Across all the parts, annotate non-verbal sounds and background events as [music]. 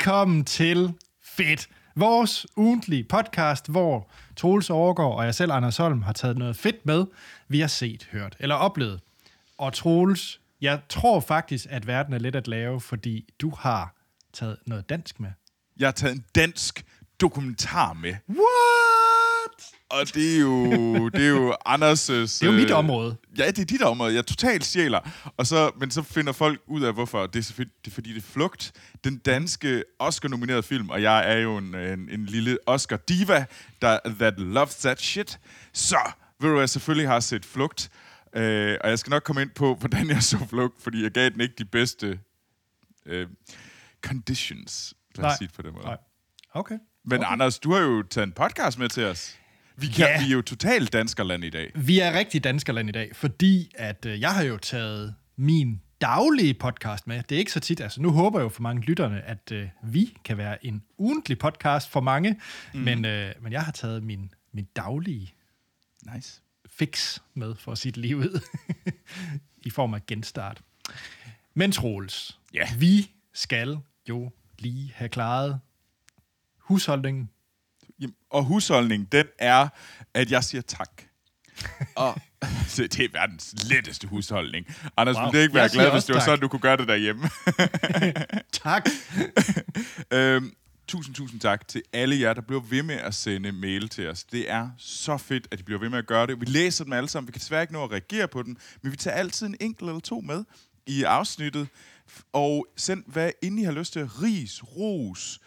Velkommen til Fedt, vores ugentlige podcast, hvor Troels Overgaard og jeg selv, Anders Holm, har taget noget fedt med, vi har set, hørt eller oplevet. Og Troels, jeg tror faktisk, at verden er lidt at lave, fordi du har taget noget dansk med. Jeg har taget en dansk dokumentar med. What? Og det er jo, det er jo Anders' Det er jo mit område. Ja, det er dit område. Jeg totalt stjæler. Og så, men så finder folk ud af, hvorfor. Det er, det er fordi, det er Flugt. Den danske Oscar-nominerede film, og jeg er jo en, en, en lille Oscar-diva, der that loves that shit. Så ved du, jeg selvfølgelig har set Flugt. Øh, og jeg skal nok komme ind på, hvordan jeg så Flugt, fordi jeg gav den ikke de bedste øh, conditions. Lad os sige det på den måde. Nej. Okay. Men okay. Anders, du har jo taget en podcast med til os. Vi, kan, Ja. vi er jo totalt danskerland i dag. Vi er rigtig danskerland i dag, fordi at øh, jeg har jo taget min daglige podcast med. Det er ikke så tit. Altså, nu håber jeg jo for mange lytterne, at øh, vi kan være en ugentlig podcast for mange, mm. men, øh, men jeg har taget min, min daglige Nice. fix med, for det lige ud, [laughs] i form af genstart. Men Troels, Ja. vi skal jo lige have klaret husholdningen. Og husholdning, den er, at jeg siger tak. og [laughs] det er verdens letteste husholdning. Anders, Wow. ville det ikke være Jeg glad, hvis det var tak. sådan, du kunne gøre det derhjemme? [laughs] Tak. [laughs] øhm, tusind, tusind tak til alle jer, der bliver ved med at sende mail til os. Det er så fedt, at de bliver ved med at gøre det. Vi læser dem alle sammen. Vi kan desværre ikke nå at reagere på dem, men vi tager altid en enkelt eller to med i afsnittet. Og send, hvad end I har lyst til. Ris, ros,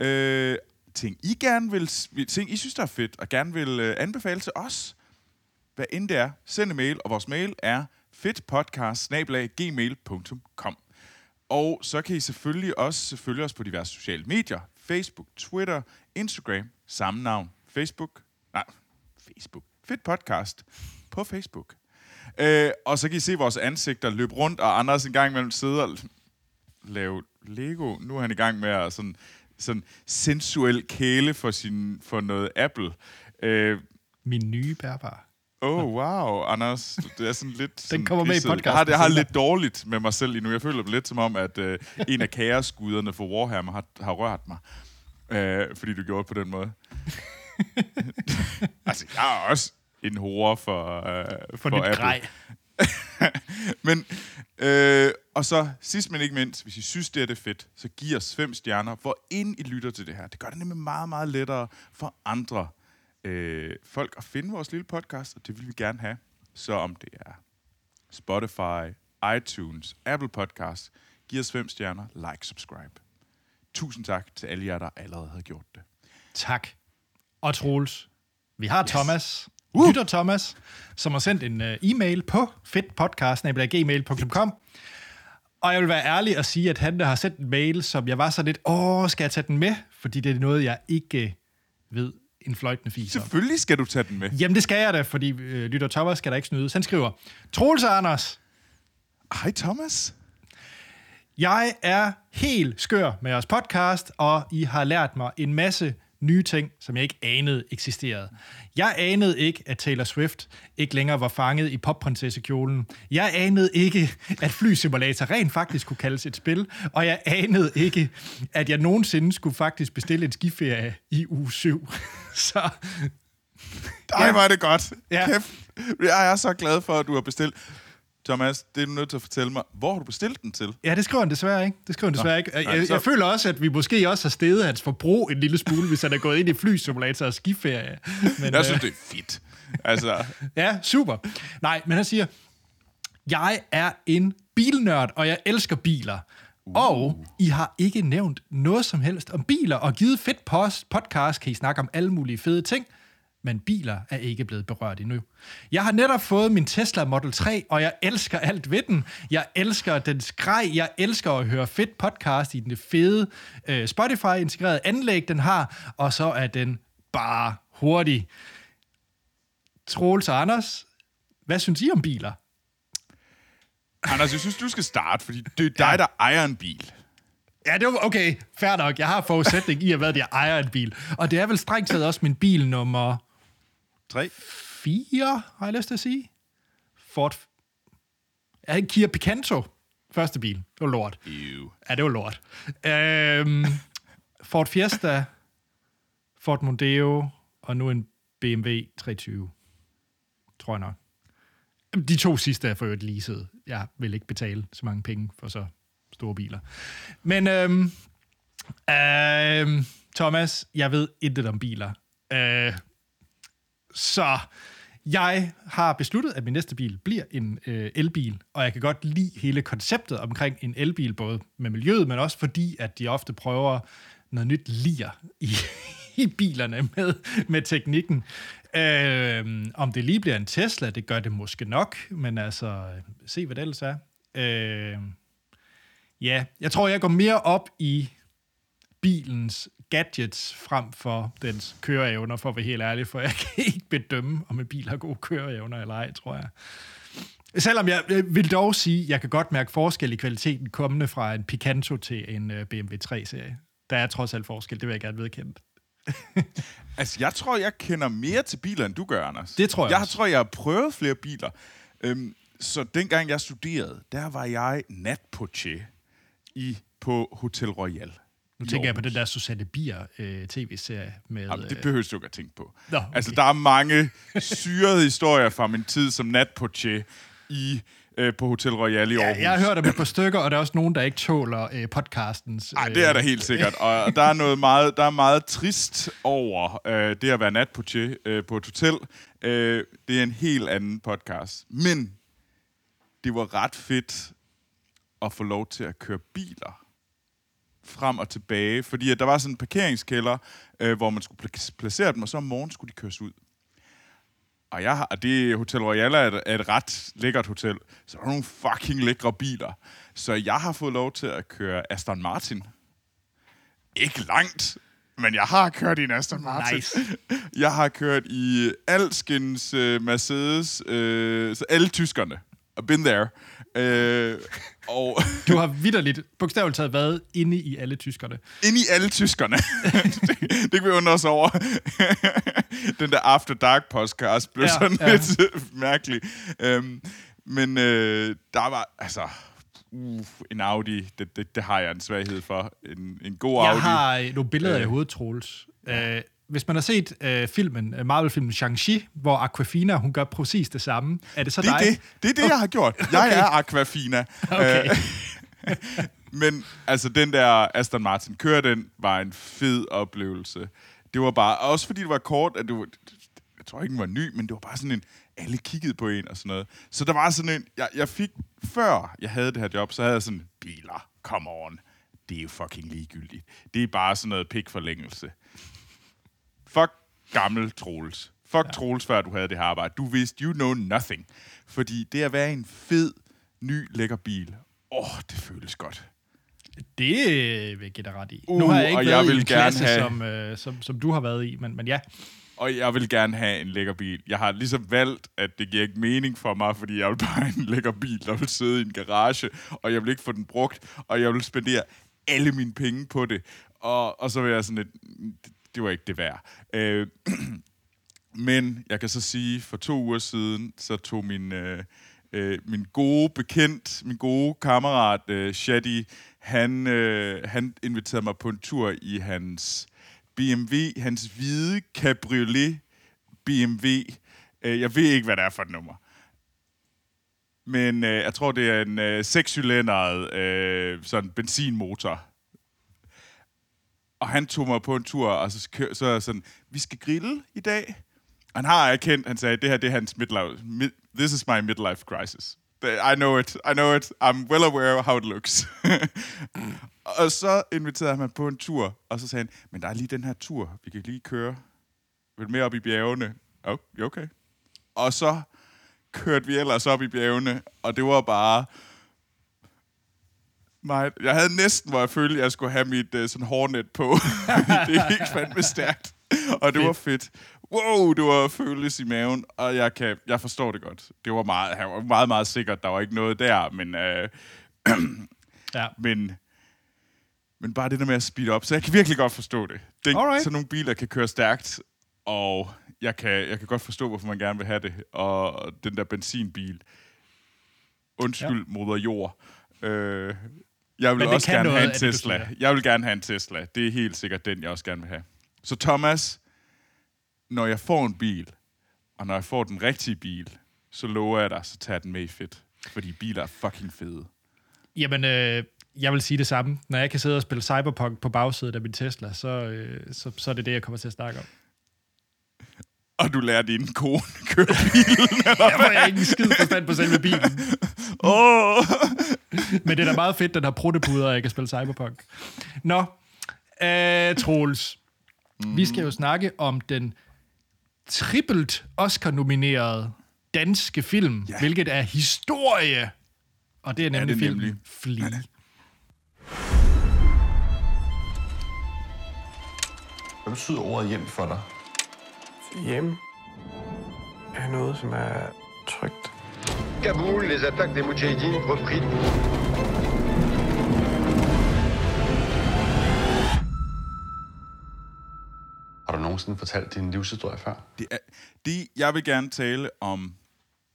øh, ting I gerne vil, ting I synes, der er fedt, og gerne vil øh, anbefale til os. Hvad end det er, send en mail, og vores mail er fedtpodcast.gmail.com. Og så kan I selvfølgelig også følge os på diverse sociale medier. Facebook, Twitter, Instagram, samme navn. Facebook, nej, Facebook. Fedt podcast på Facebook. Øh, og så kan I se vores ansigter løbe rundt, og Anders en gang imellem sidder og lave Lego. Nu er han i gang med at sådan, sådan sensuel kæle for, sin, for noget Apple. Øh, Min nye bærbar. Oh, wow, Anders. Det er sådan lidt... [laughs] sådan kommer med i pisset. Jeg har, podcasten det har lidt dårligt med mig selv nu. Jeg føler lidt som om, at øh, en af kaosguderne for Warhammer har, har rørt mig. Øh, fordi du gjorde det på den måde. [laughs] altså, jeg er også en hore for, øh, for, For, dit grej. [laughs] men, øh, og så sidst men ikke mindst, hvis I synes, det er det fedt, så giv os fem stjerner, hvor ind I lytter til det her. Det gør det nemlig meget, meget lettere for andre øh, folk at finde vores lille podcast, og det vil vi gerne have. Så om det er Spotify, iTunes, Apple Podcast, giv os fem stjerner, like, subscribe. Tusind tak til alle jer, der allerede har gjort det. Tak. Og Troels, vi har yes. Thomas, Uh. lytter Thomas, som har sendt en uh, e-mail på fedtpodcast.gmail.com. Og jeg vil være ærlig og sige, at han der har sendt en mail, som jeg var så lidt, åh, skal jeg tage den med? Fordi det er noget, jeg ikke ved en fløjtende fis. Selvfølgelig skal du tage den med. Jamen, det skal jeg da, fordi øh, lytter Thomas skal der ikke snydes. Han skriver, Troels Anders, Hej Thomas. Jeg er helt skør med jeres podcast, og I har lært mig en masse nye ting, som jeg ikke anede eksisterede. Jeg anede ikke, at Taylor Swift ikke længere var fanget i popprinsessekjolen. Jeg anede ikke, at flysimulator rent faktisk kunne kaldes et spil. Og jeg anede ikke, at jeg nogensinde skulle faktisk bestille en skiferie i uge 7. [laughs] Så Ej, Ja. er det godt. Ja. Kæft. Jeg er så glad for, at du har bestilt. Thomas, det er du nødt til at fortælle mig. Hvor har du bestilt den til? Ja, det skriver han desværre ikke. Det skriver han desværre ikke. Jeg, nej, så- jeg føler også, at vi måske også har steget hans forbrug en lille smule, hvis han er gået ind i flysimulator og skiferie. Men, Jeg synes, det er fedt. Altså, [laughs] Ja, super. Nej, men han siger, jeg er en bilnørd, og jeg elsker biler. Uh. Og I har ikke nævnt noget som helst om biler, og givet fedt post podcast kan I snakke om alle mulige fede ting, men biler er ikke blevet berørt endnu. Jeg har netop fået min Tesla Model 3, og jeg elsker alt ved den. Jeg elsker den skrej. Jeg elsker at høre fedt podcast i den fede øh, Spotify-integrerede anlæg, den har, og så er den bare hurtig. Troels og Anders, hvad synes I om biler? Anders, jeg synes, du skal starte, fordi det er dig, der ejer en bil. Ja, det var okay. Fair nok. Jeg har forudsætning i at være, at jeg ejer en bil. Og det er vel strengt taget også min bil nummer Tre. 4, har jeg lyst til at sige. Ford... Ja, en Kia Picanto. Første bil. Det var lort. Ew. Ja, det var lort. Øhm, Ford Fiesta, Ford Mondeo og nu en BMW 320. Tror jeg nok. De to sidste er for øvrigt leaset. Jeg vil ikke betale så mange penge for så store biler. Men øhm, øhm, Thomas, jeg ved intet om biler. Øh, så jeg har besluttet, at min næste bil bliver en øh, elbil, og jeg kan godt lide hele konceptet omkring en elbil, både med miljøet, men også fordi, at de ofte prøver noget nyt lir i, [laughs] i bilerne med, med teknikken. Øh, om det lige bliver en Tesla, det gør det måske nok, men altså, øh, se hvad det ellers er. Øh, ja, jeg tror, jeg går mere op i bilens gadgets frem for dens køreevner, for at være helt ærlig, for jeg kan ikke bedømme, om en bil har gode køreevner eller ej, tror jeg. Selvom jeg vil dog sige, at jeg kan godt mærke forskel i kvaliteten kommende fra en Picanto til en øh, BMW 3-serie. Der er trods alt forskel, det vil jeg gerne vedkende. [laughs] altså, jeg tror, jeg kender mere til biler, end du gør, Anders. Det tror jeg Jeg også. tror, jeg har prøvet flere biler. Øhm, så dengang jeg studerede, der var jeg natportier i, på Hotel Royal. Nu tænker jeg på den der Susanne Bier øh, tv-serie med... Jamen, det øh, behøver du ikke at tænke på. Nå, okay. Altså, der er mange syrede historier fra min tid som natportier i, øh, på Hotel Royal i Aarhus. Ja, jeg har hørt om et par stykker, og der er også nogen, der ikke tåler øh, podcastens... Nej, det er der helt sikkert. Og der er noget meget, der er meget trist over øh, det at være natportier øh, på et hotel. Øh, det er en helt anden podcast. Men det var ret fedt at få lov til at køre biler frem og tilbage, fordi at der var sådan en parkeringskælder, øh, hvor man skulle pla- placere dem, og så om morgenen skulle de køres ud. Og jeg har, og det Hotel Royal er et, er et ret lækkert hotel, så der er nogle fucking lækre biler. Så jeg har fået lov til at køre Aston Martin. Ikke langt, men jeg har kørt i en Aston Martin. Nice. [laughs] Jeg har kørt i alskens uh, Mercedes, uh, så alle tyskerne. I've been there. Uh, og [laughs] Du har vidderligt, bogstaveligt taget været inde i alle tyskerne. ind i alle tyskerne. [laughs] det, det kan vi undre os over. [laughs] Den der After Dark podcast blev Ja, sådan ja. lidt øh, mærkelig. Um, men øh, der var, altså, uh, en Audi, det, det, det har jeg en svaghed for. En, en god Jeg Audi. har øh, nogle billeder Øh. i hovedet, Troels. Øh, hvis man har set øh, filmen, øh, Marvel-filmen Shang-Chi, hvor Aquafina, hun gør præcis det samme, er det så Det er dig? det, det, er det jeg har gjort. Jeg er Aquafina. [laughs] Okay. Øh, [laughs] Men altså, den der Aston Martin, køre den, var en fed oplevelse. Det var bare, også fordi det var kort, at det var, jeg tror ikke, den var ny, men det var bare sådan en, alle kiggede på en og sådan noget. Så der var sådan en, jeg, jeg fik, før jeg havde det her job, så havde jeg sådan, biler, come on, det er jo fucking ligegyldigt. Det er bare sådan noget pikforlængelse. Fuck gammel Troels. Fuck ja. Troels, før du havde det her arbejde. Du vidste, you know nothing. Fordi det at være i en fed, ny, lækker bil, åh, oh, det føles godt. Det vil jeg give dig ret i. Uh, nu har jeg ikke og været jeg i vil en gerne klasse, have- som, øh, som, som du har været i, men, men ja. Og jeg vil gerne have en lækker bil. Jeg har ligesom valgt, at det giver ikke mening for mig, fordi jeg vil bare have en lækker bil, der vil sidde i en garage, og jeg vil ikke få den brugt, og jeg vil spendere alle mine penge på det. Og, og så vil jeg sådan lidt, det, var ikke det værd. Øh, [clears throat] men jeg kan så sige, for to uger siden, så tog min, øh, øh, min gode bekendt, min gode kammerat øh, Shadi, han, øh, han inviterede mig på en tur i hans BMW, hans hvide cabriolet BMW. Øh, jeg ved ikke, hvad det er for et nummer. Men øh, jeg tror, det er en øh, sekscylindret øh, sådan benzinmotor. Og han tog mig på en tur, og så, kør, så er jeg sådan, vi skal grille i dag. Han har erkendt, han sagde, det her det er hans midlife, mid, this is my midlife crisis. I know it, I know it, I'm well aware of how it looks. [laughs] og så inviterede han mig på en tur, og så sagde han, men der er lige den her tur, vi kan lige køre. Vil du med op i bjergene? Okay. okay. Og så kørte vi ellers op i bjergene, og det var bare... Meget. Jeg havde næsten, hvor jeg følte, at jeg skulle have mit uh, sådan hårnet på. [laughs] det gik fandme stærkt. Og det var fedt. Wow, det var føles i maven, og jeg, kan, jeg forstår det godt. Det var meget, han var meget, meget sikkert. Der var ikke noget der, men, uh, [clears throat] ja. men, men bare det der med at speede op. Så jeg kan virkelig godt forstå det. det Alright. sådan nogle biler kan køre stærkt, og jeg kan, jeg kan godt forstå, hvorfor man gerne vil have det. Og den der benzinbil, undskyld, ja. moder jord. Øh, Jeg vil også gerne noget have en det, Tesla. Jeg vil gerne have en Tesla. Det er helt sikkert den, jeg også gerne vil have. Så Thomas, når jeg får en bil, og når jeg får den rigtige bil, så lover jeg dig, så tager den med i fedt. Fordi biler er fucking fede. Jamen, øh, jeg vil sige det samme. Når jeg kan sidde og spille Cyberpunk på bagsædet af min Tesla, så, øh, så, så er det det, jeg kommer til at snakke om. Og du lærer din kone køre bil. [laughs] Jeg får jeg ikke en skid forstand på selve bilen. Åh! [laughs] Men det er da meget fedt, den har pruttepuder, og jeg kan spille Cyberpunk. Nå, øh, Troels. Mm. Vi skal jo snakke om den trippelt Oscar-nominerede danske film, ja. hvilket er historie. Og det er nemlig det er filmen nemlig. Flea. Hvad betyder ordet hjem for dig? Hjem er noget, som er trygt. Kaboul, les attaques des Moudjahidines repris. Har du nogensinde fortalt din livshistorie før? Det er, det, jeg vil gerne tale om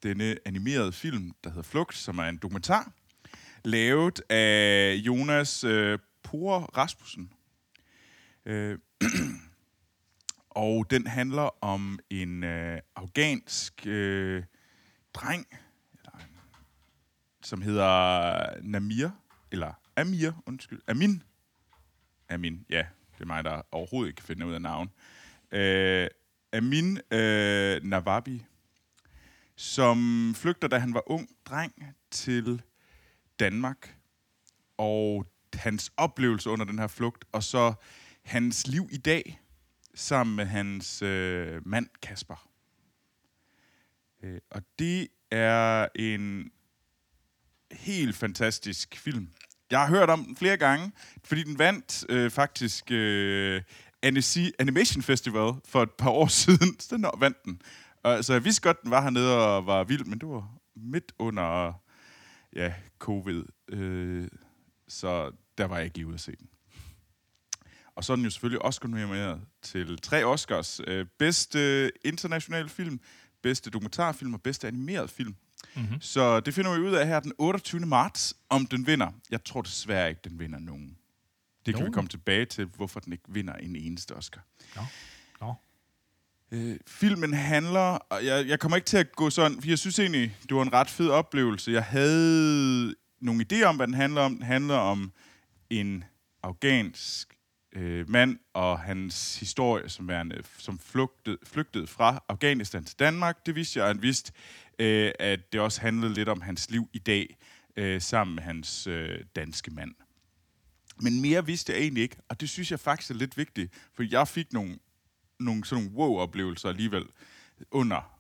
denne animerede film, der hedder Flugt, som er en dokumentar, lavet af Jonas øh, Pore Rasmussen. Øh, [clears throat] og den handler om en øh, afghansk øh, dreng, som hedder Namir, eller Amir, undskyld, Amin. Amin, ja, det er mig, der overhovedet ikke kan finde ud af navn. Øh, Amin øh, Navabi, som flygter, da han var ung dreng, til Danmark. Og hans oplevelse under den her flugt, og så hans liv i dag, sammen med hans øh, mand Kasper. Øh, og det er en helt fantastisk film. Jeg har hørt om den flere gange, fordi den vandt øh, faktisk øh, Annecy Animation Festival for et par år [laughs] siden. Så den vandt den. Og, så jeg vidste godt, den var hernede og var vild, men det var midt under ja, covid. Øh, så der var jeg ikke lige ude at se den. Og så er den jo selvfølgelig Oscar nomineret til tre Oscars. Øh, bedste internationale film, bedste dokumentarfilm og bedste animeret film. Mm-hmm. Så det finder vi ud af her den 28. marts, om den vinder. Jeg tror desværre ikke, den vinder nogen. Det kan Nogen? vi komme tilbage til, hvorfor den ikke vinder en eneste Oscar. Nå. Nå. Øh, filmen handler, og jeg, jeg kommer ikke til at gå sådan, for jeg synes egentlig, det var en ret fed oplevelse. Jeg havde nogle idéer om, hvad den handler om. Den handler om en afghansk øh, mand og hans historie, som, værende, som flugtede, flygtede fra Afghanistan til Danmark. Det vidste jeg, og han vidste, øh, at det også handlede lidt om hans liv i dag, øh, sammen med hans øh, danske mand. Men mere vidste jeg egentlig ikke, og det synes jeg faktisk er lidt vigtigt, for jeg fik nogle, nogle sådan nogle wow-oplevelser alligevel under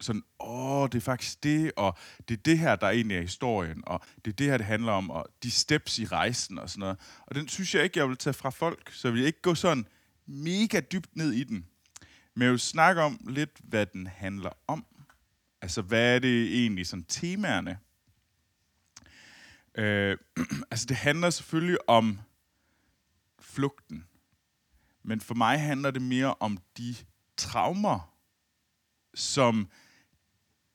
sådan, åh, det er faktisk det, og det er det her, der egentlig er historien, og det er det her, det handler om, og de steps i rejsen og sådan noget. Og den synes jeg ikke, jeg vil tage fra folk, så jeg vil ikke gå sådan mega dybt ned i den. Men jeg vil snakke om lidt, hvad den handler om. Altså, hvad er det egentlig sådan temaerne? Øh, [clears throat] altså, det handler selvfølgelig om flugten. Men for mig handler det mere om de traumer, som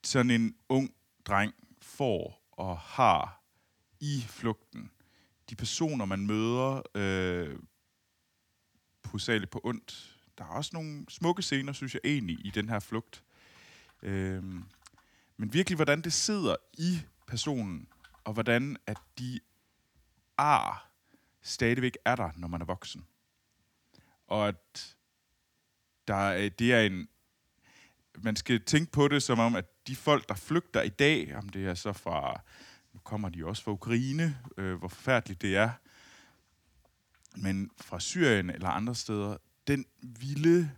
sådan en ung dreng får og har i flugten. De personer, man møder, øh, hovedsageligt på ondt. Der er også nogle smukke scener, synes jeg egentlig, i den her flugt. Øh, men virkelig, hvordan det sidder i personen, og hvordan at de ar stadigvæk er der, når man er voksen. Og at der er, det er en... Man skal tænke på det som om, at de folk, der flygter i dag, om det er så fra... Nu kommer de også fra Ukraine, øh, hvor forfærdeligt det er. Men fra Syrien eller andre steder, den vilde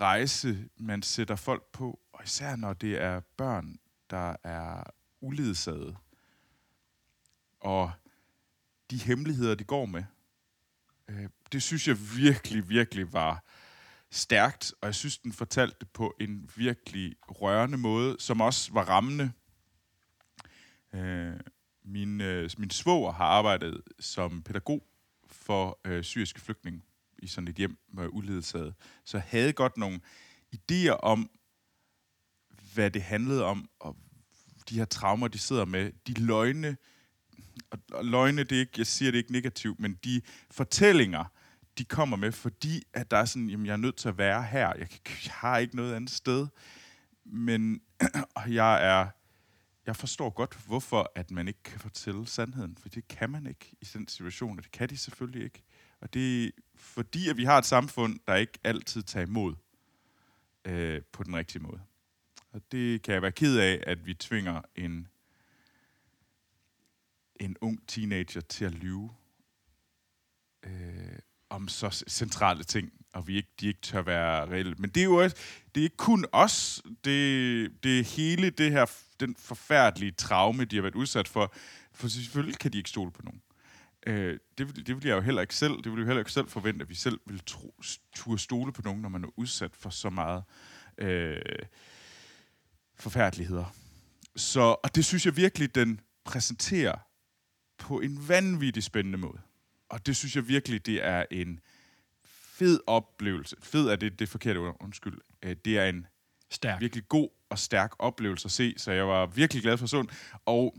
rejse, man sætter folk på, og især når det er børn, der er uledsagede, og de hemmeligheder, de går med, øh, det synes jeg virkelig, virkelig var stærkt, og jeg synes, den fortalte det på en virkelig rørende måde, som også var rammende. Øh, min, øh, min svoger har arbejdet som pædagog for øh, syriske flygtninge i sådan et hjem med uledsaget, så jeg havde godt nogle idéer om, hvad det handlede om, og de her traumer, de sidder med, de løgne, og, og løgne, det er ikke, jeg siger det ikke negativt, men de fortællinger, de kommer med, fordi at der er sådan, jamen jeg er nødt til at være her. Jeg, jeg har ikke noget andet sted. Men [clears throat] og jeg er, jeg forstår godt, hvorfor at man ikke kan fortælle sandheden, for det kan man ikke i den situation, og det kan de selvfølgelig ikke. Og det er fordi, at vi har et samfund, der ikke altid tager imod øh, på den rigtige måde. Og det kan jeg være ked af, at vi tvinger en, en ung teenager til at lyve øh, om så centrale ting, og vi ikke, de ikke tør være reelle. Men det er jo også, det er ikke kun os, det, det er hele det her, den forfærdelige traume, de har været udsat for, for selvfølgelig kan de ikke stole på nogen. Øh, det, vil- det vil jeg jo heller ikke selv, det vil jeg jo heller ikke selv forvente, at vi selv vil tro, turde stole på nogen, når man er udsat for så meget øh, forfærdeligheder. Så, og det synes jeg virkelig, den præsenterer på en vanvittig spændende måde. Og det synes jeg virkelig, det er en fed oplevelse. Fed er det, det forkerte undskyld. Øh, Det er en Stærk. virkelig god og stærk oplevelse at se, så jeg var virkelig glad for at så den. Og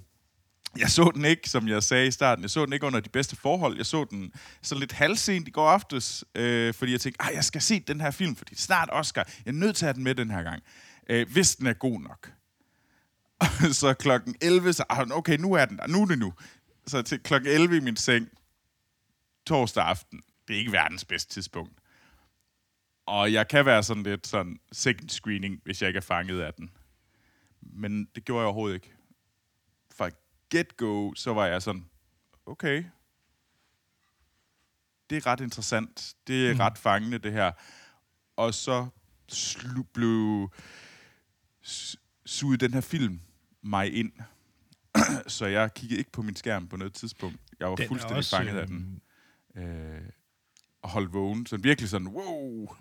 jeg så den ikke, som jeg sagde i starten, jeg så den ikke under de bedste forhold. Jeg så den så lidt halvsent i går aftes, øh, fordi jeg tænkte, "Ej, jeg skal se den her film, fordi snart Oscar. Jeg er nødt til at have den med den her gang, øh, hvis den er god nok. [laughs] så klokken 11, så ah, okay, nu er den der, nu er det nu. Så til klokken 11 i min seng, torsdag aften, det er ikke verdens bedste tidspunkt. Og jeg kan være sådan lidt sådan second screening, hvis jeg ikke er fanget af den. Men det gjorde jeg overhovedet ikke. Fra get-go, så var jeg sådan, okay. Det er ret interessant. Det er mm. ret fangende, det her. Og så slu- blev suget den her film mig ind. [clears throat] så jeg kiggede ikke på min skærm på noget tidspunkt. Jeg var Den fuldstændig også, fanget af øhm, den. Øh, og holdt vågen. Så virkelig sådan, wow.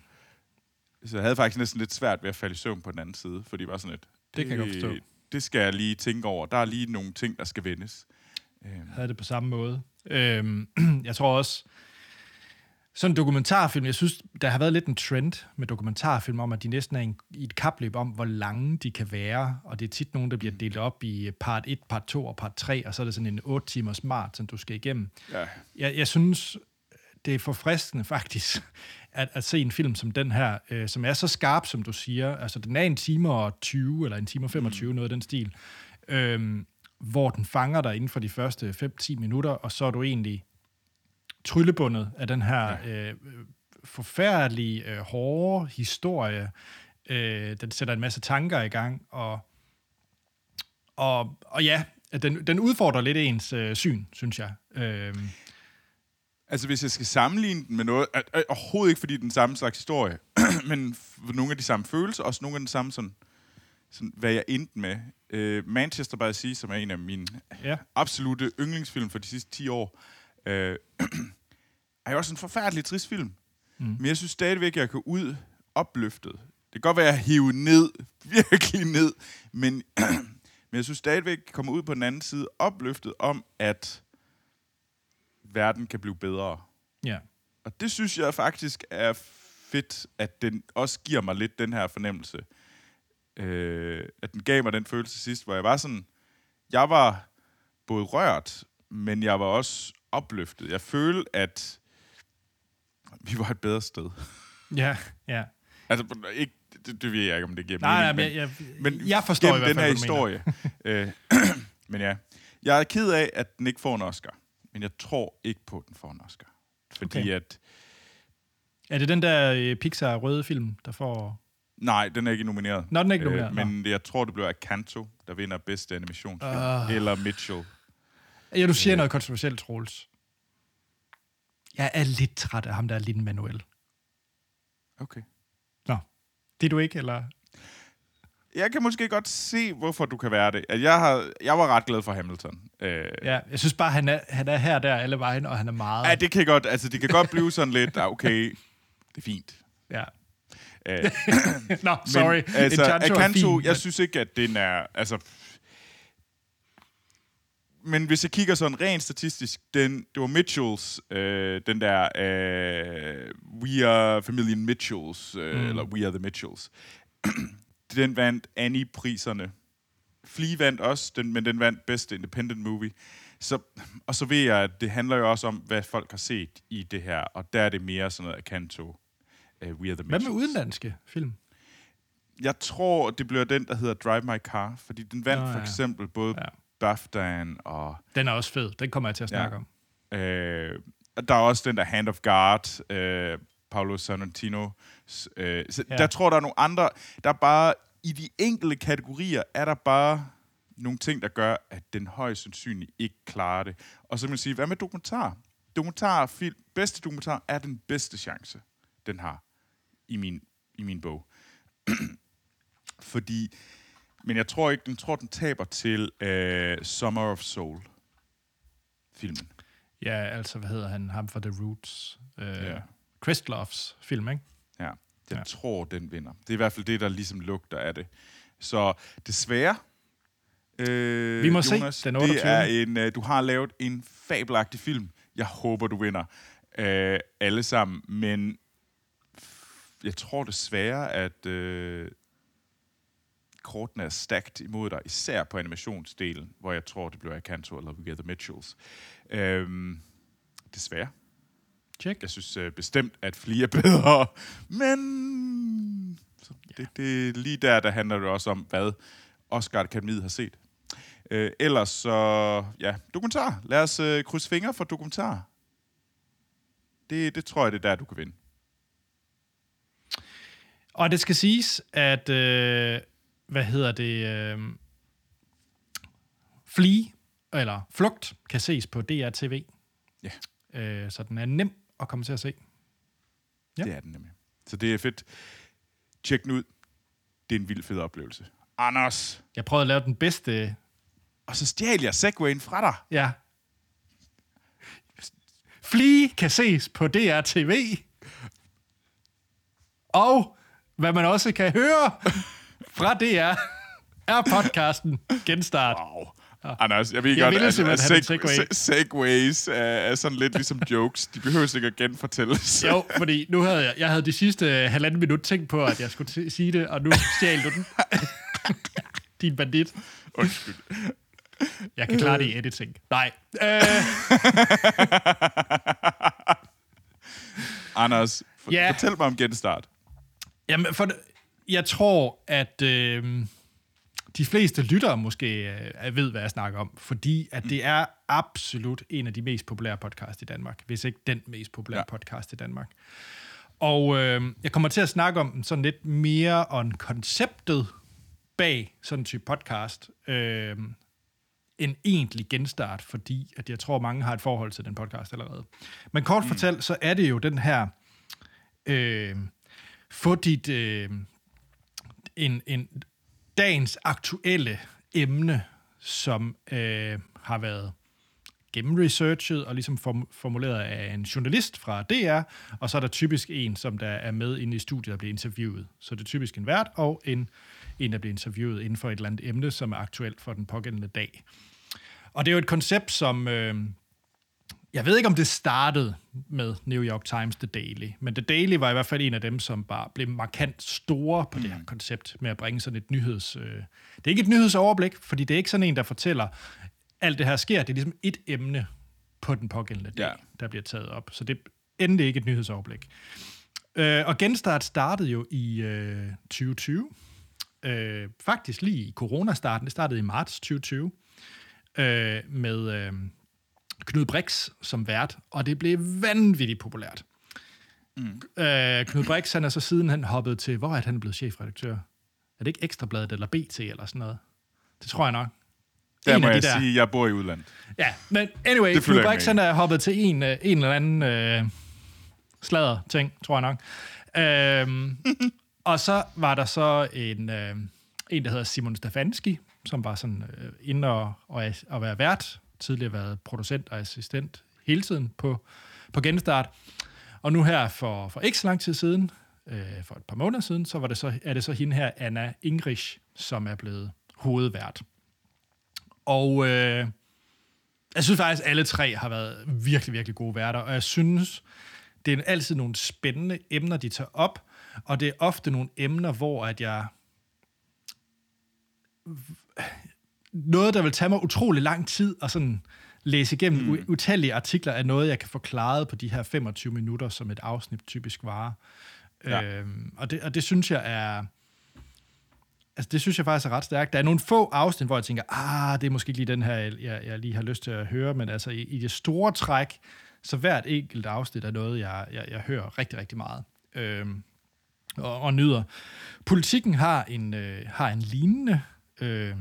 Så jeg havde faktisk næsten lidt svært ved at falde i søvn på den anden side, fordi det var sådan et... Det kan jeg godt forstå. Det skal jeg lige tænke over. Der er lige nogle ting, der skal vendes. Øhm, havde det på samme måde. Øhm, [clears throat] jeg tror også, sådan en dokumentarfilm, jeg synes, der har været lidt en trend med dokumentarfilm om, at de næsten er en, i et kapløb om, hvor lange de kan være, og det er tit nogen, der bliver delt op i part 1, part 2 og part 3, og så er det sådan en 8 timers mart, som du skal igennem. ja. Jeg, jeg synes, det er forfriskende [laughs] faktisk, at, at se en film som den her, øh, som er så skarp, som du siger. Altså, den er en time og 20, eller en time og 25, mm. noget af den stil. Øhm, hvor den fanger dig inden for de første 5-10 minutter, og så er du egentlig tryllebundet af den her ja. øh, forfærdelige, øh, hårde historie. Øh, den sætter en masse tanker i gang, og, og, og ja, den, den udfordrer lidt ens øh, syn, synes jeg. Øh, Altså, hvis jeg skal sammenligne den med noget... Er, er, overhovedet ikke, fordi det er den samme slags historie, [clears throat] men nogle af de samme følelser, også nogle af den samme sådan, sådan hvad jeg endte med. Uh, Manchester by the Sea, som er en af mine ja. absolute yndlingsfilm for de sidste 10 år, uh, [clears throat] er jo også en forfærdelig trist film. Mm. Men jeg synes stadigvæk, jeg kan ud opløftet. Det kan godt være, at jeg hive ned, [laughs] virkelig ned, men, [clears throat] men jeg synes stadigvæk, jeg kommer ud på den anden side opløftet om, at verden kan blive bedre. ja. Og det synes jeg faktisk er fedt, at den også giver mig lidt den her fornemmelse. Øh, at den gav mig den følelse sidst, hvor jeg var sådan... Jeg var både rørt, men jeg var også opløftet. Jeg følte, at vi var et bedre sted. [laughs] Ja, ja. Altså, ikke, det, det ved jeg ikke, om det giver Nej, mening. nej, men jeg, jeg, men jeg forstår i hvert fald, den her historie. [laughs] øh, [clears throat] men ja, jeg er ked af, at den ikke får en Oscar. Men jeg tror ikke på, at den får en Oscar. Fordi Okay. at... Er det den der øh, Pixar-røde film, der får... Nej, den er ikke nomineret. Nå, den er ikke nomineret, nå. men jeg tror, det bliver Kanto, der vinder bedste animationsfilm. Ah. Eller Mitchell. Ja, du siger noget kontroversielt, Troels. Jeg er lidt træt af ham, der er lidt manuel. Okay. Nå, det er du ikke, eller? Jeg kan måske godt se, hvorfor du kan være det. At jeg, har, jeg var ret glad for Hamilton. Øh, Ja, jeg synes bare, han er, han er her der alle vejen, og han er meget... ja, det kan godt, altså det kan godt blive sådan lidt, ah, okay, det er fint. Ja. Øh, [laughs] Nå, sorry. Men, altså, Encanto er Akanto, fin, jeg men- synes ikke, at den er... Altså, men hvis jeg kigger sådan rent statistisk, den, det var Mitchells, øh, den der øh, We Are Familien Mitchells, øh, mm. eller We Are the Mitchells. [clears throat] den vandt Annie-priserne. Flea vandt også, den, men den vandt bedste independent movie. Så, og så ved jeg, at det handler jo også om, hvad folk har set i det her, og der er det mere sådan noget Kanto, uh, We Are The Hvad med Mitchells. udenlandske film? Jeg tror, det bliver den, der hedder Drive My Car, fordi den vandt Nå, for ja. eksempel både Ja. BAFTA'en og... Den er også fed. Den kommer jeg til at snakke Ja. om. Øh, der er også den der Hand of God, øh, Paolo Sorrentino. Øh, så Ja. ja. Der tror der er nogle andre... Der er bare... I de enkelte kategorier er der bare nogle ting, der gør, at den højst sandsynligt ikke klarer det. Og så vil man sige, hvad med dokumentar? Dokumentarfilm, bedste dokumentar er den bedste chance, den har i min, i min bog. [clears throat] Fordi, men jeg tror ikke, den tror, den taber til øh, Summer of Soul filmen. Ja, altså, hvad hedder han? Ham fra The Roots. Øh, Ja. Christloffs film, ikke? Ja, jeg Ja. tror, den vinder. Det er i hvert fald det, der ligesom lugter af det. Så desværre, øh, Vi må se Jonas, den det 28.. er en, øh, du har lavet en fabelagtig film. Jeg håber, du vinder øh, alle sammen, men jeg tror desværre, at øh, kortene er stacked imod dig, især på animationsdelen, hvor jeg tror, det bliver Akanto eller We Are The Mitchells. Øhm, desværre. Check. Jeg synes øh, bestemt, at flere er bedre, men så det, det, lige der, der handler det også om, hvad Oscar Akademiet har set. Øh, ellers så, ja, dokumentar. Lad os øh, krydse fingre for dokumentar. Det, det tror jeg, det er der, du kan vinde. Og det skal siges, at, øh, hvad hedder det, øh, Flea, eller Flugt, kan ses på DRTV. Ja. Øh, så den er nem at komme til at se. Ja. Det er den nemlig. Så det er fedt. Tjek den ud. Det er en vild fed oplevelse. Anders, Jeg prøvede at lave den bedste, og så stjal jeg Segwayen fra dig. ja. Flea kan ses på DRTV. Og hvad man også kan høre fra DR, [laughs] er podcasten Genstart. Wow. Anders, jeg ved Jeg godt, at, at seg- segway. se- segways er, er sådan lidt ligesom jokes. De behøver sikkert genfortælles. Jo, [laughs] fordi nu havde jeg, jeg havde de sidste øh, halvanden minut tænkt på, at jeg skulle t- sige det, og nu stjal du den. [laughs] Din bandit. Undskyld. Jeg kan klare det i editing. Nej. Øh, Anders, for, Ja. fortæl mig om genstart. jamen, for, jeg tror, at øh, de fleste lyttere måske øh, ved, hvad jeg snakker om, fordi at det er absolut en af de mest populære podcast i Danmark, hvis ikke den mest populære ja. Podcast i Danmark. Og øh, jeg kommer til at snakke om sådan lidt mere om konceptet bag sådan en type podcast, øh, en egentlig genstart, fordi at jeg tror, mange har et forhold til den podcast allerede. Men kort mm. fortalt, så er det jo den her, øh, få dit, øh, en, en dagens aktuelle emne, som øh, har været gennemresearchet og ligesom form- formuleret af en journalist fra DR, og så er der typisk en, som der er med inde i studiet og bliver interviewet. Så det er typisk en vært og en, en, der bliver interviewet inden for et eller andet emne, som er aktuelt for den pågældende dag. Og det er jo et koncept, som... Øh, jeg ved ikke, om det startede med New York Times The Daily, men The Daily var i hvert fald en af dem, som bare blev markant store på mm. det her koncept med at bringe sådan et nyheds... Øh, det er ikke et nyhedsoverblik, fordi det er ikke sådan en, der fortæller, alt det her sker. Det er ligesom et emne på den pågældende dag, ja. Ja. der bliver taget op. Så det er endelig ikke et nyhedsoverblik. Øh, og Genstart startede jo i øh, 2020. Øh, faktisk lige i coronastarten. Det startede i marts 2020 øh, med øh, Knud Brix som vært, og det blev vanvittigt populært. Mm. Øh, Knud Brix, han er så siden han hoppet til, hvor er det, han er blevet chefredaktør? Er det ikke Ekstrabladet eller BT eller sådan noget? Det tror jeg nok. Der En må af de jeg der. sige, jeg bor i udlandet. Ja, men anyway, Det Knud Brix, han er hoppet til en, øh, en eller anden øh, sladder ting, tror jeg nok. Øhm, [laughs] og så var der så en, øh, en der hedder Simon Stefanski, som var sådan øh, inde og, og, og være vært, tidligere været producent og assistent hele tiden på, på Genstart. Og nu her for, for ikke så lang tid siden, øh, for et par måneder siden, så, var det så er det så hende her, Anna Ingrich, som er blevet hovedvært. Og øh, jeg synes faktisk, at alle tre har været virkelig, virkelig gode værter, og jeg synes, det er altid nogle spændende emner, de tager op, og det er ofte nogle emner, hvor at jeg... Noget, der vil tage mig utrolig lang tid at sådan læse igennem mm. utallige artikler af noget, jeg kan få klaret på de her 25 minutter, som et afsnit typisk varer. Ja. Øhm, og, det, og det synes jeg er... Altså, det synes jeg faktisk er ret stærkt. Der er nogle få afsnit, hvor jeg tænker, ah, det er måske ikke lige den her, jeg, jeg lige har lyst til at høre, men altså i, i det store træk, så hvert enkelt afsnit er noget, jeg, jeg, jeg hører rigtig, rigtig meget. Øhm, og, og nyder. Politikken har en, øh, har en lignende øh,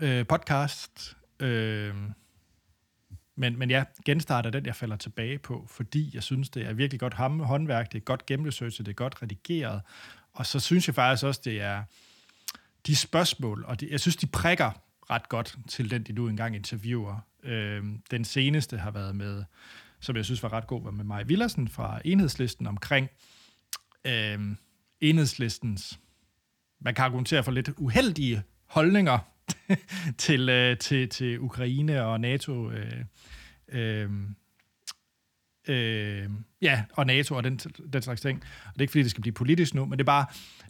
øh, podcast, øh, men, men ja, genstart er den, jeg falder tilbage på, fordi jeg synes, det er virkelig godt håndværk, det er godt gennemresearchet, det er godt redigeret, og så synes jeg faktisk også, det er de spørgsmål, og de, jeg synes, de prikker ret godt til den, de nu engang interviewer. Øh, den seneste har været med, som jeg synes var ret god, var med Maja Villersen fra Enhedslisten omkring øh, Enhedslistens, man kan argumentere for lidt uheldige holdninger [laughs] til, øh, til, til Ukraine og NATO. Øh, øh, øh, ja, og NATO og den, den slags ting. Og det er ikke, fordi det skal blive politisk nu, men det er bare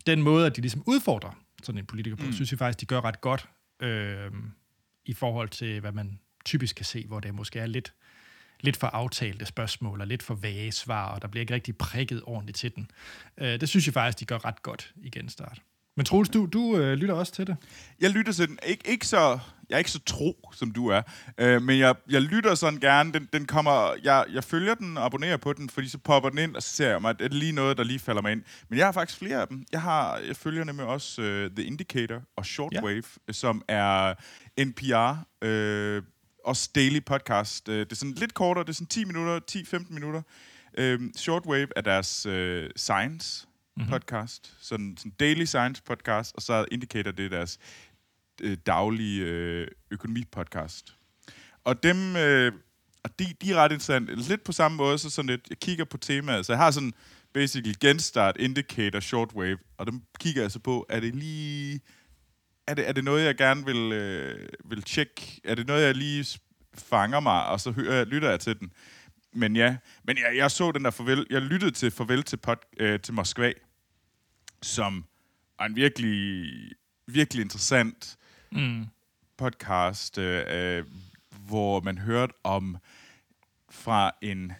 den måde, at de ligesom udfordrer sådan en politiker på, mm. synes jeg faktisk, de gør ret godt øh, i forhold til, hvad man typisk kan se, hvor det måske er lidt, lidt for aftalte spørgsmål, og lidt for vage svar, og der bliver ikke rigtig prikket ordentligt til den. Øh, det synes jeg faktisk, de gør ret godt i genstart. Men Troels, du, du øh, lytter også til det? Jeg lytter til den. Ik- ikke så, jeg er ikke så tro, som du er, øh, men jeg, jeg lytter sådan gerne. Den, den kommer, jeg, jeg følger den og abonnerer på den, fordi så popper den ind, og så ser jeg mig, at det er lige noget, der lige falder mig ind. Men jeg har faktisk flere af dem. Jeg, har, jeg følger nemlig også uh, The Indicator og Shortwave, ja. som er NPR, øh, også daily podcast. Øh, det er sådan lidt kortere, det er sådan 10 minutter, 10-15 minutter. Øh, Shortwave er deres øh, science mm-hmm. podcast, sådan, en daily science podcast, og så Indicator det er deres øh, daglige øh, økonomi podcast. Og dem, øh, og de, de er ret interessante. Lidt på samme måde, så sådan lidt, jeg kigger på temaet, så jeg har sådan basically genstart, indicator, shortwave, og dem kigger jeg så på, er det lige, er det, er det noget, jeg gerne vil, øh, vil tjekke? Er det noget, jeg lige fanger mig, og så hører, lytter jeg til den? Men ja, men jeg, jeg så den der farvel, jeg lyttede til Farvel til, pod, øh, til Moskva, som er en virkelig, virkelig interessant mm. podcast, øh, øh, hvor man hørte om fra en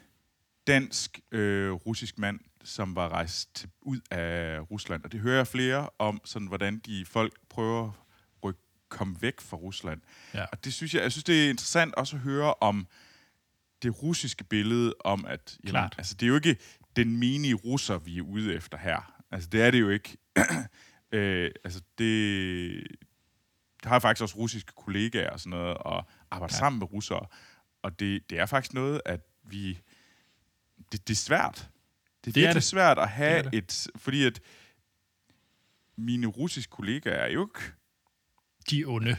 dansk øh, russisk mand, som var rejst til, ud af Rusland. Og det hører jeg flere om, sådan hvordan de folk prøver at komme væk fra Rusland. Ja. Og det synes jeg, jeg synes, det er interessant også at høre om det russiske billede om, at jamen, altså, det er jo ikke den mini-russer, vi er ude efter her. Altså, det er det jo ikke. [clears throat] øh, altså, det... Der har faktisk også russiske kollegaer og sådan noget, og arbejder ja. sammen med russere. Og det, det er faktisk noget, at vi... Det, det er svært. Det er det virkelig er det. svært at have det det. et... Fordi at mine russiske kollegaer er jo ikke... De onde.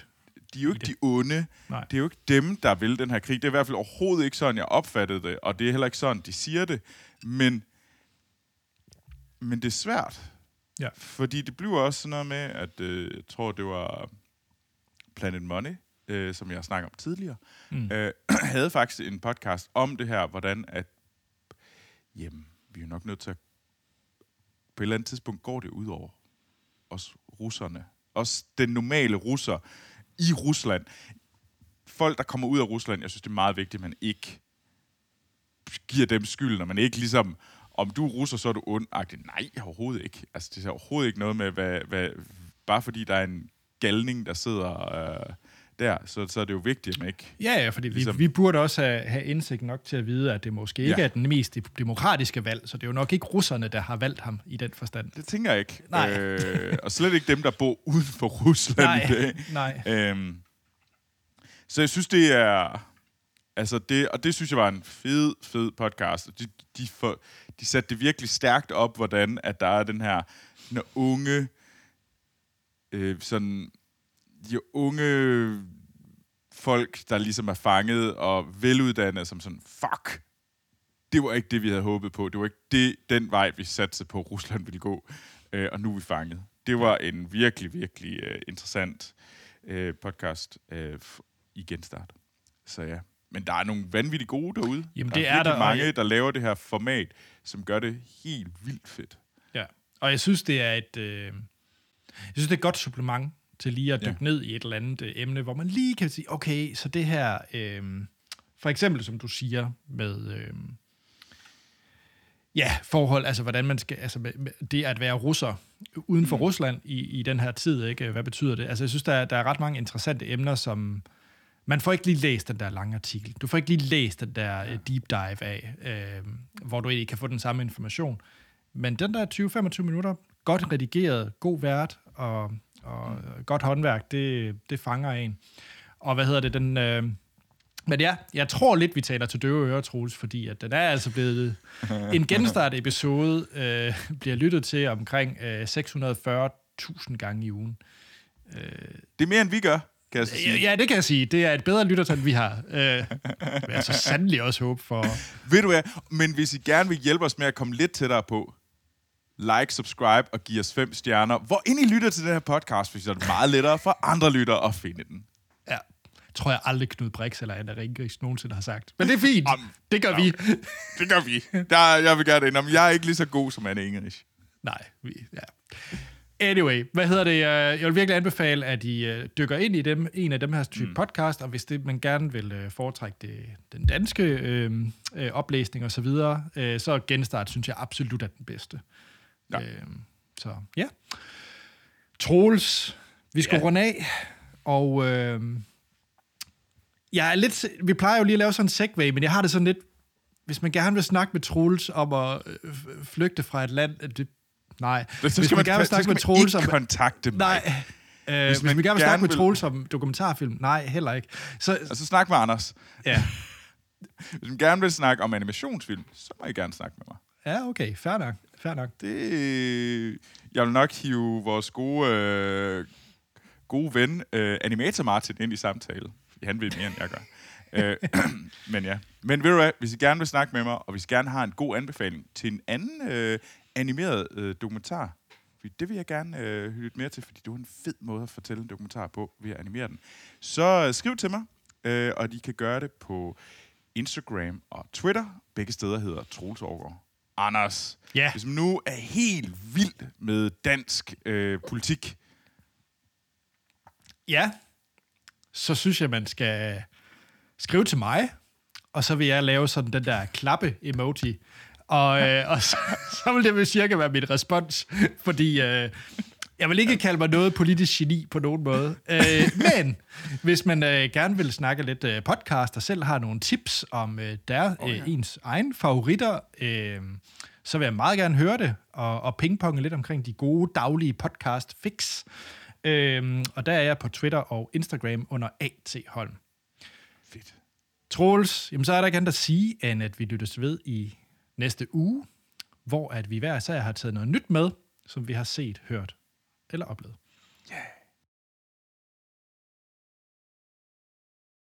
De er jo ikke de onde. Nej. Det er jo ikke dem, der vil den her krig. Det er i hvert fald overhovedet ikke sådan, jeg opfattede det. Og det er heller ikke sådan, de siger det. Men men det er svært. Ja. Fordi det bliver også sådan noget med, at øh, jeg tror, det var Planet Money, øh, som jeg snakkede om tidligere, mm. øh, [clears throat] havde faktisk en podcast om det her, hvordan at, jamen, vi er nok nødt til at, på et eller andet tidspunkt går det ud over os russerne. Også den normale russer i Rusland. Folk, der kommer ud af Rusland, jeg synes, det er meget vigtigt, at man ikke giver dem skyld, når man ikke ligesom om du er russer, så er du ondagtig. Nej, overhovedet ikke. Altså, det er overhovedet ikke noget med, hvad, hvad, bare fordi der er en galning, der sidder øh, der, så, så er det jo vigtigt, at man ikke... Ja, ja, fordi ligesom... vi, vi burde også have, have indsigt nok til at vide, at det måske ikke ja. er den mest demokratiske valg, så det er jo nok ikke russerne, der har valgt ham i den forstand. Det tænker jeg ikke. Nej. Øh, og slet ikke dem, der bor uden for Rusland nej, i dag. Nej. Øhm, så jeg synes, det er... Altså det, og det synes jeg var en fed, fed podcast. De, de, for, de satte det virkelig stærkt op, hvordan at der er den her den unge, øh, sådan, de unge folk, der ligesom er fanget og veluddannede, som sådan, fuck, det var ikke det, vi havde håbet på. Det var ikke det, den vej, vi satte på, Rusland ville gå. Øh, og nu er vi fanget. Det var en virkelig, virkelig uh, interessant uh, podcast uh, i genstart. Så ja. Men der er nogle vanvittigt gode derude. Jamen, der det er, er der mange, der laver det her format, som gør det helt vildt fedt. Ja, og jeg synes, det er et, øh, jeg synes, det er et godt supplement, til lige at dykke Ja. ned i et eller andet øh, emne, hvor man lige kan sige, okay, så det her, øh, for eksempel som du siger, med... Øh, Ja, forhold, altså hvordan man skal, altså det at være russer uden for mm. Rusland i, i den her tid, ikke? Hvad betyder det? Altså jeg synes, der er, der er ret mange interessante emner, som man får ikke lige læst den der lange artikel. Du får ikke lige læst den der ja. deep dive af, øh, hvor du egentlig kan få den samme information. Men den der 20-25 minutter, godt redigeret, god vært og, og mm. godt håndværk, det, det fanger en. Og hvad hedder det, den... Øh, men ja, jeg tror lidt, vi taler til døve ører, Troels, fordi at den er altså blevet... En [laughs] genstart-episode øh, bliver lyttet til omkring øh, 640.000 gange i ugen. Det er mere, end vi gør, kan jeg så sige. Ja, det kan jeg sige. Det er et bedre lyttertal, vi har. Øh, men altså sandelig også håb for... Ved du hvad? Men hvis I gerne vil hjælpe os med at komme lidt tættere på, like, subscribe og give os fem stjerner. Hvor ind I lytter til den her podcast, for så er det meget lettere for andre lyttere at finde den. Ja, tror jeg aldrig Knud Brix eller Anna Ringgris nogensinde har sagt. Men det er fint. Det gør vi. Det gør vi. Der, jeg vil gerne indrømme, jeg er ikke lige så god som Anne English. Nej, vi, ja. Anyway, hvad hedder det? øh, Jeg vil virkelig anbefale, at I øh, dykker ind i dem, en af dem her type mm. podcast, og hvis det, man gerne vil øh, foretrække det, den danske øh, øh, oplæsning og så videre, øh, så genstart synes jeg absolut er den bedste. Ja. Øh, så ja. Troels, vi skal ja. runde af, og øh, jeg er lidt, vi plejer jo lige at lave sådan en segway, men jeg har det sådan lidt, hvis man gerne vil snakke med Troels om at flygte fra et land, det, nej. Så hvis skal man, gerne vil så snakke med Troels om... kontakte mig. Nej. Øh, hvis, man man gerne vil snakke med vil- Troels om dokumentarfilm, nej, heller ikke. Så, Altså snak med Anders. ja. [laughs] Hvis man gerne vil snakke om animationsfilm, så må I gerne snakke med mig. ja, okay, fair nok. Fair nok. Det, jeg vil nok hive vores gode, øh, gode ven, øh, Animator Martin, ind i samtale. Han ved mere, end jeg gør. [laughs] øh, [clears throat] men ja. Men ved du hvad, hvis I gerne vil snakke med mig, og hvis I gerne har en god anbefaling til en anden øh, animeret øh, dokumentar, fordi det vil jeg gerne øh, lidt mere til, fordi det var en fed måde at fortælle en dokumentar på ved at animere den. Så øh, skriv til mig, øh, og de kan gøre det på Instagram og Twitter. Begge steder hedder Troels Aargaard. Anders, Ja. hvis man nu er helt vild med dansk øh, politik, Ja, så synes jeg, man skal skrive til mig, og så vil jeg lave sådan den der klappe-emoji. Og, øh, og så, [laughs] så vil det vel cirka være mit respons, fordi øh, jeg vil ikke kalde mig noget politisk geni på nogen måde. Øh, men hvis man øh, gerne vil snakke lidt øh, podcast og selv har nogle tips om øh, der øh, ens egen favoritter, øh, så vil jeg meget gerne høre det og, og pingponge lidt omkring de gode daglige podcast fix. Øh, og der er jeg på Twitter og Instagram under A.T. Holm. fedt. Troels, jamen så er der ikke andet at sige, end at vi lyttes ved i næste uge, hvor at vi hver især har taget noget nyt med, som vi har set, hørt eller oplevet. Yeah.